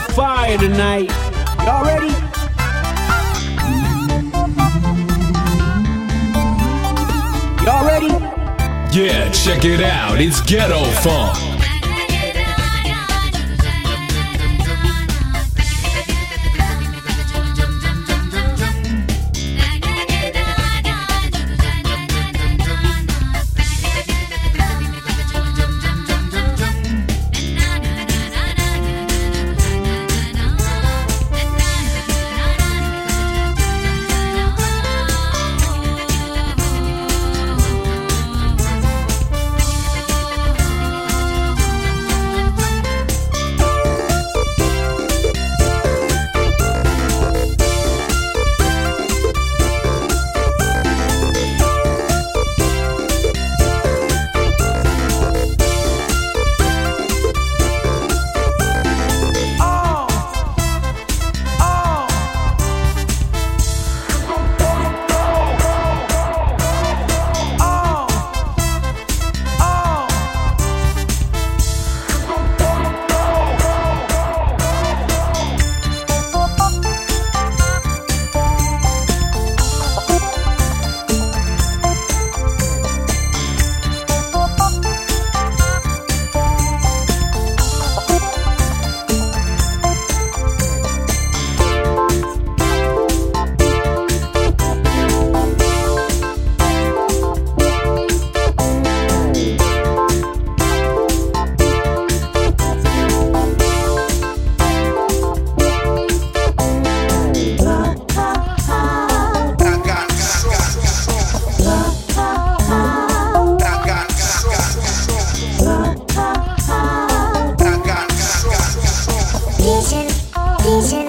fire tonight. Y'all ready? Y'all ready? Yeah, check it out. It's Ghetto Funk. Vision, vision.